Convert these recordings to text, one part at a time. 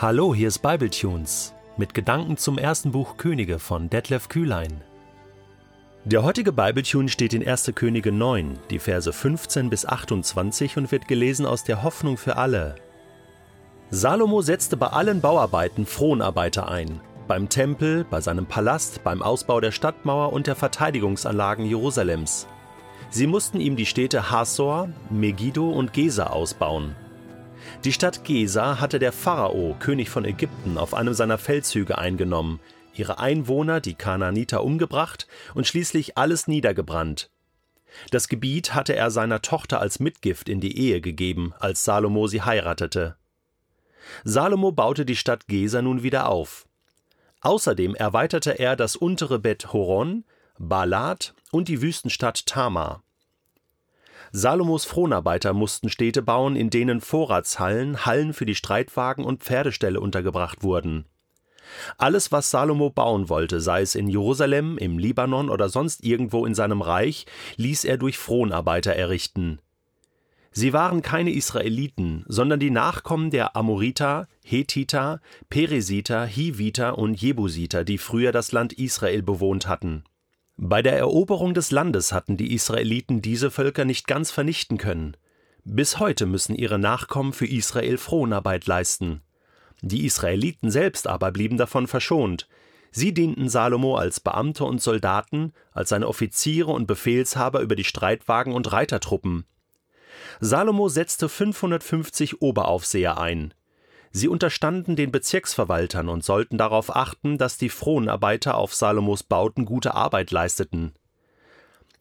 Hallo, hier ist Bibletunes mit Gedanken zum ersten Buch Könige von Detlef Kühlein. Der heutige Bibletune steht in 1. Könige 9, die Verse 15 bis 28 und wird gelesen aus der Hoffnung für alle. Salomo setzte bei allen Bauarbeiten Fronarbeiter ein, beim Tempel, bei seinem Palast, beim Ausbau der Stadtmauer und der Verteidigungsanlagen Jerusalems. Sie mussten ihm die Städte Hasor, Megiddo und Gesa ausbauen. Die Stadt Gesa hatte der Pharao, König von Ägypten, auf einem seiner Feldzüge eingenommen, ihre Einwohner, die Kanaaniter, umgebracht und schließlich alles niedergebrannt. Das Gebiet hatte er seiner Tochter als Mitgift in die Ehe gegeben, als Salomo sie heiratete. Salomo baute die Stadt Gesa nun wieder auf. Außerdem erweiterte er das untere Bett Horon, Balat und die Wüstenstadt Tamar. Salomos Fronarbeiter mussten Städte bauen, in denen Vorratshallen, Hallen für die Streitwagen und Pferdeställe untergebracht wurden. Alles, was Salomo bauen wollte, sei es in Jerusalem, im Libanon oder sonst irgendwo in seinem Reich, ließ er durch Fronarbeiter errichten. Sie waren keine Israeliten, sondern die Nachkommen der Amoriter, Hethiter, Peresiter, Hiviter und Jebusiter, die früher das Land Israel bewohnt hatten. Bei der Eroberung des Landes hatten die Israeliten diese Völker nicht ganz vernichten können. Bis heute müssen ihre Nachkommen für Israel Fronarbeit leisten. Die Israeliten selbst aber blieben davon verschont. Sie dienten Salomo als Beamte und Soldaten, als seine Offiziere und Befehlshaber über die Streitwagen und Reitertruppen. Salomo setzte 550 Oberaufseher ein. Sie unterstanden den Bezirksverwaltern und sollten darauf achten, dass die Fronarbeiter auf Salomos Bauten gute Arbeit leisteten.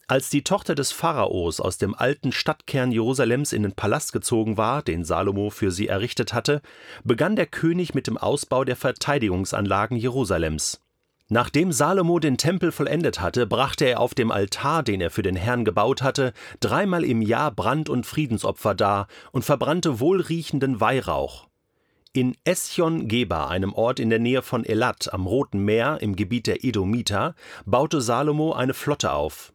Als die Tochter des Pharaos aus dem alten Stadtkern Jerusalems in den Palast gezogen war, den Salomo für sie errichtet hatte, begann der König mit dem Ausbau der Verteidigungsanlagen Jerusalems. Nachdem Salomo den Tempel vollendet hatte, brachte er auf dem Altar, den er für den Herrn gebaut hatte, dreimal im Jahr Brand- und Friedensopfer dar und verbrannte wohlriechenden Weihrauch. In Esjon Geber, einem Ort in der Nähe von Elat am Roten Meer im Gebiet der Edomiter, baute Salomo eine Flotte auf.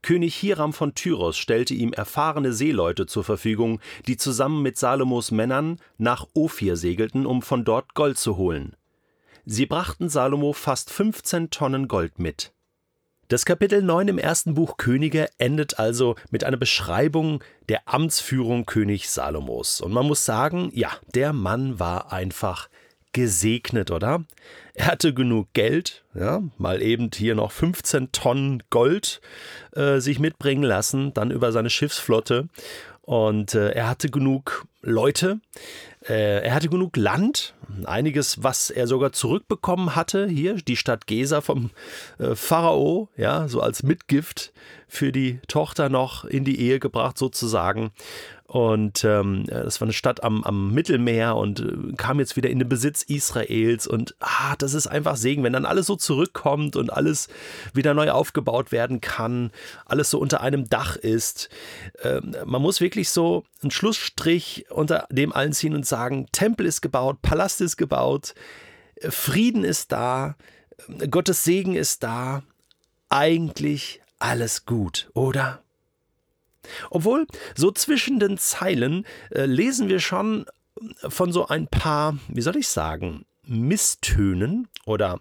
König Hiram von Tyros stellte ihm erfahrene Seeleute zur Verfügung, die zusammen mit Salomos Männern nach Ophir segelten, um von dort Gold zu holen. Sie brachten Salomo fast 15 Tonnen Gold mit. Das Kapitel 9 im ersten Buch Könige endet also mit einer Beschreibung der Amtsführung König Salomos. Und man muss sagen, ja, der Mann war einfach gesegnet, oder? Er hatte genug Geld, ja, mal eben hier noch 15 Tonnen Gold äh, sich mitbringen lassen, dann über seine Schiffsflotte. Und äh, er hatte genug Leute, äh, er hatte genug Land, einiges, was er sogar zurückbekommen hatte, hier die Stadt Gesa vom äh, Pharao, ja, so als Mitgift für die Tochter noch in die Ehe gebracht sozusagen. Und ähm, das war eine Stadt am, am Mittelmeer und äh, kam jetzt wieder in den Besitz Israels. Und ah, das ist einfach Segen, wenn dann alles so zurückkommt und alles wieder neu aufgebaut werden kann, alles so unter einem Dach ist. Ähm, man muss wirklich so einen Schlussstrich unter dem allen ziehen und sagen, Tempel ist gebaut, Palast ist gebaut, Frieden ist da, Gottes Segen ist da. Eigentlich alles gut, oder? Obwohl, so zwischen den Zeilen äh, lesen wir schon von so ein paar, wie soll ich sagen, Misstönen oder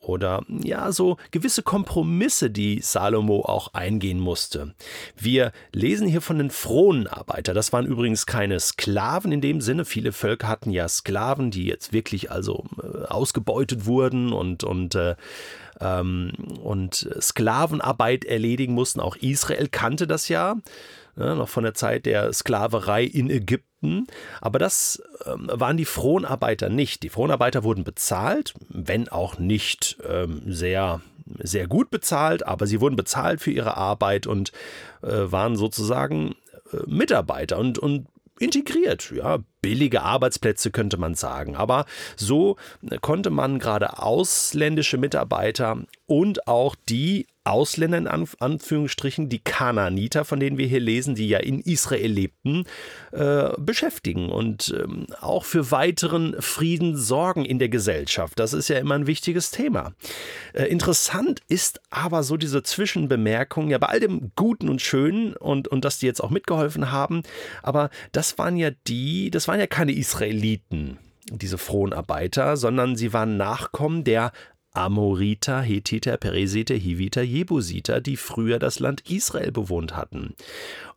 oder ja, so gewisse Kompromisse, die Salomo auch eingehen musste. Wir lesen hier von den Fronenarbeiter. Das waren übrigens keine Sklaven in dem Sinne. Viele Völker hatten ja Sklaven, die jetzt wirklich also äh, ausgebeutet wurden und, und äh, ähm, und Sklavenarbeit erledigen mussten. Auch Israel kannte das ja, ne, noch von der Zeit der Sklaverei in Ägypten. Aber das ähm, waren die Fronarbeiter nicht. Die Fronarbeiter wurden bezahlt, wenn auch nicht ähm, sehr sehr gut bezahlt, aber sie wurden bezahlt für ihre Arbeit und äh, waren sozusagen äh, Mitarbeiter und, und integriert. Ja, billige Arbeitsplätze könnte man sagen. Aber so konnte man gerade ausländische Mitarbeiter und auch die Ausländer in Anführungsstrichen, die Kanaaniter, von denen wir hier lesen, die ja in Israel lebten, äh, beschäftigen und ähm, auch für weiteren Frieden sorgen in der Gesellschaft. Das ist ja immer ein wichtiges Thema. Äh, interessant ist aber so diese Zwischenbemerkung, ja, bei all dem Guten und Schönen und, und dass die jetzt auch mitgeholfen haben, aber das waren ja die, das waren ja keine Israeliten. diese frohen Arbeiter, sondern sie waren Nachkommen der Amoriter, Hethiter, Peresiter, Hiviter, Jebusiter, die früher das Land Israel bewohnt hatten.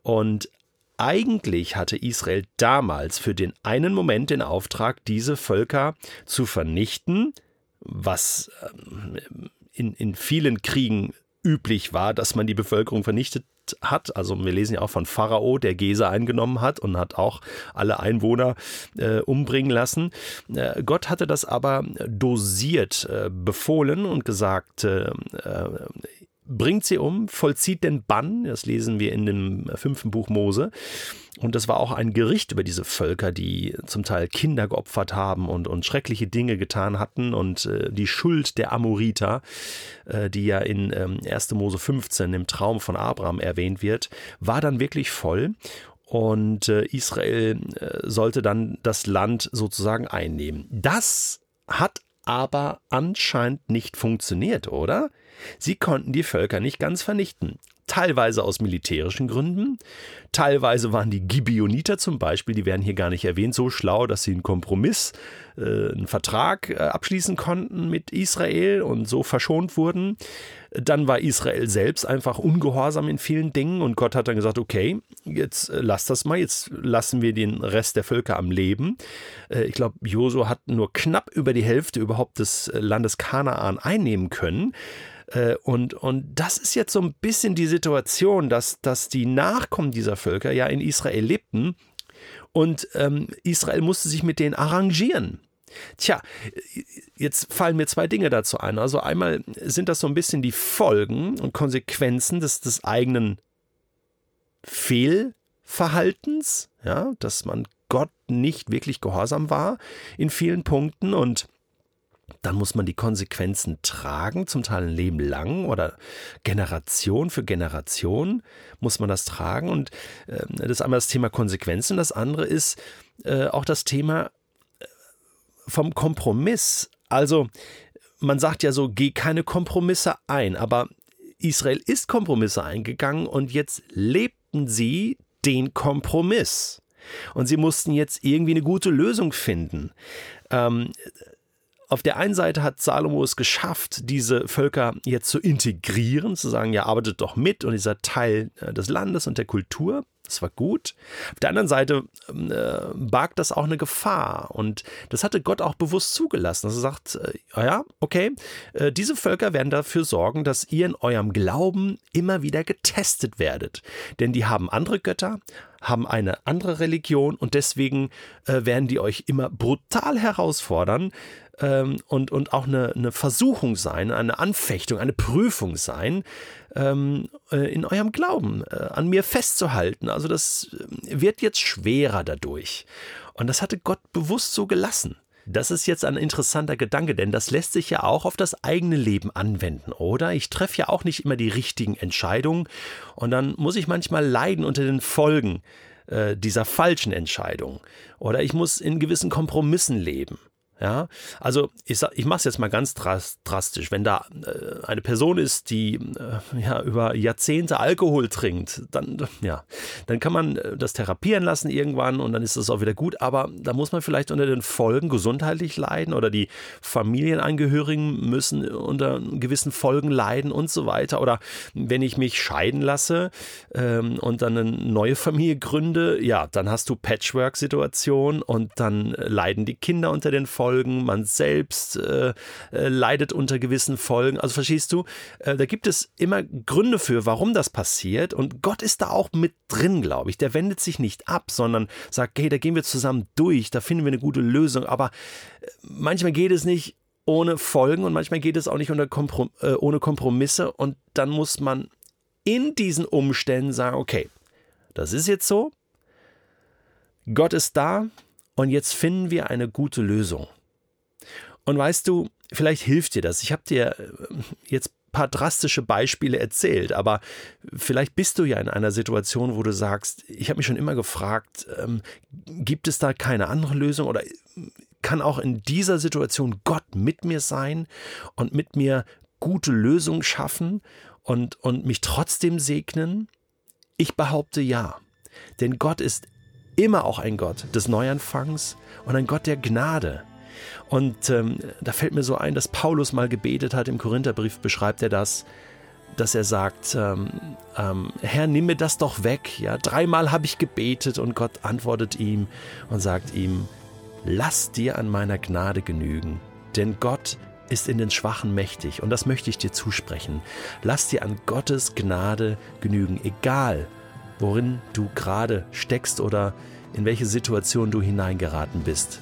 Und eigentlich hatte Israel damals für den einen Moment den Auftrag, diese Völker zu vernichten, was ähm, in, in vielen Kriegen üblich war, dass man die Bevölkerung vernichtet hat. Also wir lesen ja auch von Pharao, der Gesa eingenommen hat und hat auch alle Einwohner äh, umbringen lassen. Äh, Gott hatte das aber dosiert äh, befohlen und gesagt, äh, äh, bringt sie um, vollzieht den Bann, das lesen wir in dem fünften Buch Mose. Und das war auch ein Gericht über diese Völker, die zum Teil Kinder geopfert haben und, und schreckliche Dinge getan hatten. Und äh, die Schuld der Amoriter, äh, die ja in ähm, 1. Mose 15 im Traum von Abraham erwähnt wird, war dann wirklich voll. Und äh, Israel äh, sollte dann das Land sozusagen einnehmen. Das hat aber anscheinend nicht funktioniert, oder? Sie konnten die Völker nicht ganz vernichten. Teilweise aus militärischen Gründen, teilweise waren die Gibeoniter zum Beispiel, die werden hier gar nicht erwähnt, so schlau, dass sie einen Kompromiss, äh, einen Vertrag äh, abschließen konnten mit Israel und so verschont wurden. Dann war Israel selbst einfach ungehorsam in vielen Dingen und Gott hat dann gesagt, okay, jetzt äh, lass das mal, jetzt lassen wir den Rest der Völker am Leben. Äh, ich glaube, Josu hat nur knapp über die Hälfte überhaupt des äh, Landes Kanaan einnehmen können. Äh, und, und das ist jetzt so ein bisschen die Situation, dass, dass die Nachkommen dieser Völker ja in Israel lebten und ähm, Israel musste sich mit denen arrangieren. Tja, jetzt fallen mir zwei Dinge dazu ein. Also einmal sind das so ein bisschen die Folgen und Konsequenzen des, des eigenen Fehlverhaltens, ja, dass man Gott nicht wirklich gehorsam war in vielen Punkten und dann muss man die Konsequenzen tragen, zum Teil ein Leben lang oder Generation für Generation muss man das tragen. Und äh, das ist einmal das Thema Konsequenzen, das andere ist äh, auch das Thema äh, vom Kompromiss. Also man sagt ja so, geh keine Kompromisse ein, aber Israel ist Kompromisse eingegangen und jetzt lebten sie den Kompromiss. Und sie mussten jetzt irgendwie eine gute Lösung finden. Ähm, auf der einen Seite hat Salomo es geschafft, diese Völker jetzt zu integrieren, zu sagen, ja, arbeitet doch mit und dieser Teil äh, des Landes und der Kultur. Das war gut. Auf der anderen Seite ähm, äh, barg das auch eine Gefahr. Und das hatte Gott auch bewusst zugelassen. Dass er sagt, äh, ja, okay, äh, diese Völker werden dafür sorgen, dass ihr in eurem Glauben immer wieder getestet werdet. Denn die haben andere Götter, haben eine andere Religion und deswegen äh, werden die euch immer brutal herausfordern, ähm, und, und auch eine, eine Versuchung sein, eine Anfechtung, eine Prüfung sein, ähm, äh, in eurem Glauben äh, an mir festzuhalten. Also das äh, wird jetzt schwerer dadurch. Und das hatte Gott bewusst so gelassen. Das ist jetzt ein interessanter Gedanke, denn das lässt sich ja auch auf das eigene Leben anwenden, oder? Ich treffe ja auch nicht immer die richtigen Entscheidungen und dann muss ich manchmal leiden unter den Folgen äh, dieser falschen Entscheidung. Oder ich muss in gewissen Kompromissen leben. Ja, also ich, ich mache es jetzt mal ganz drastisch. Wenn da äh, eine Person ist, die äh, ja, über Jahrzehnte Alkohol trinkt, dann, ja, dann kann man äh, das therapieren lassen irgendwann und dann ist es auch wieder gut. Aber da muss man vielleicht unter den Folgen gesundheitlich leiden oder die Familienangehörigen müssen unter gewissen Folgen leiden und so weiter. Oder wenn ich mich scheiden lasse ähm, und dann eine neue Familie gründe, ja, dann hast du Patchwork-Situation und dann leiden die Kinder unter den Folgen. Folgen, man selbst äh, äh, leidet unter gewissen Folgen. Also verstehst du, äh, da gibt es immer Gründe für, warum das passiert und Gott ist da auch mit drin, glaube ich. Der wendet sich nicht ab, sondern sagt, hey, da gehen wir zusammen durch, da finden wir eine gute Lösung. Aber äh, manchmal geht es nicht ohne Folgen und manchmal geht es auch nicht Komprom äh, ohne Kompromisse und dann muss man in diesen Umständen sagen, okay, das ist jetzt so, Gott ist da und jetzt finden wir eine gute Lösung. Und weißt du, vielleicht hilft dir das. Ich habe dir äh, jetzt ein paar drastische Beispiele erzählt, aber vielleicht bist du ja in einer Situation, wo du sagst, ich habe mich schon immer gefragt, ähm, gibt es da keine andere Lösung oder kann auch in dieser Situation Gott mit mir sein und mit mir gute Lösungen schaffen und, und mich trotzdem segnen? Ich behaupte ja. Denn Gott ist immer auch ein Gott des Neuanfangs und ein Gott der Gnade. Und ähm, da fällt mir so ein, dass Paulus mal gebetet hat, im Korintherbrief beschreibt er das, dass er sagt, ähm, ähm, Herr, nimm mir das doch weg. Ja, dreimal habe ich gebetet und Gott antwortet ihm und sagt ihm, lass dir an meiner Gnade genügen, denn Gott ist in den Schwachen mächtig und das möchte ich dir zusprechen. Lass dir an Gottes Gnade genügen, egal worin du gerade steckst oder in welche Situation du hineingeraten bist.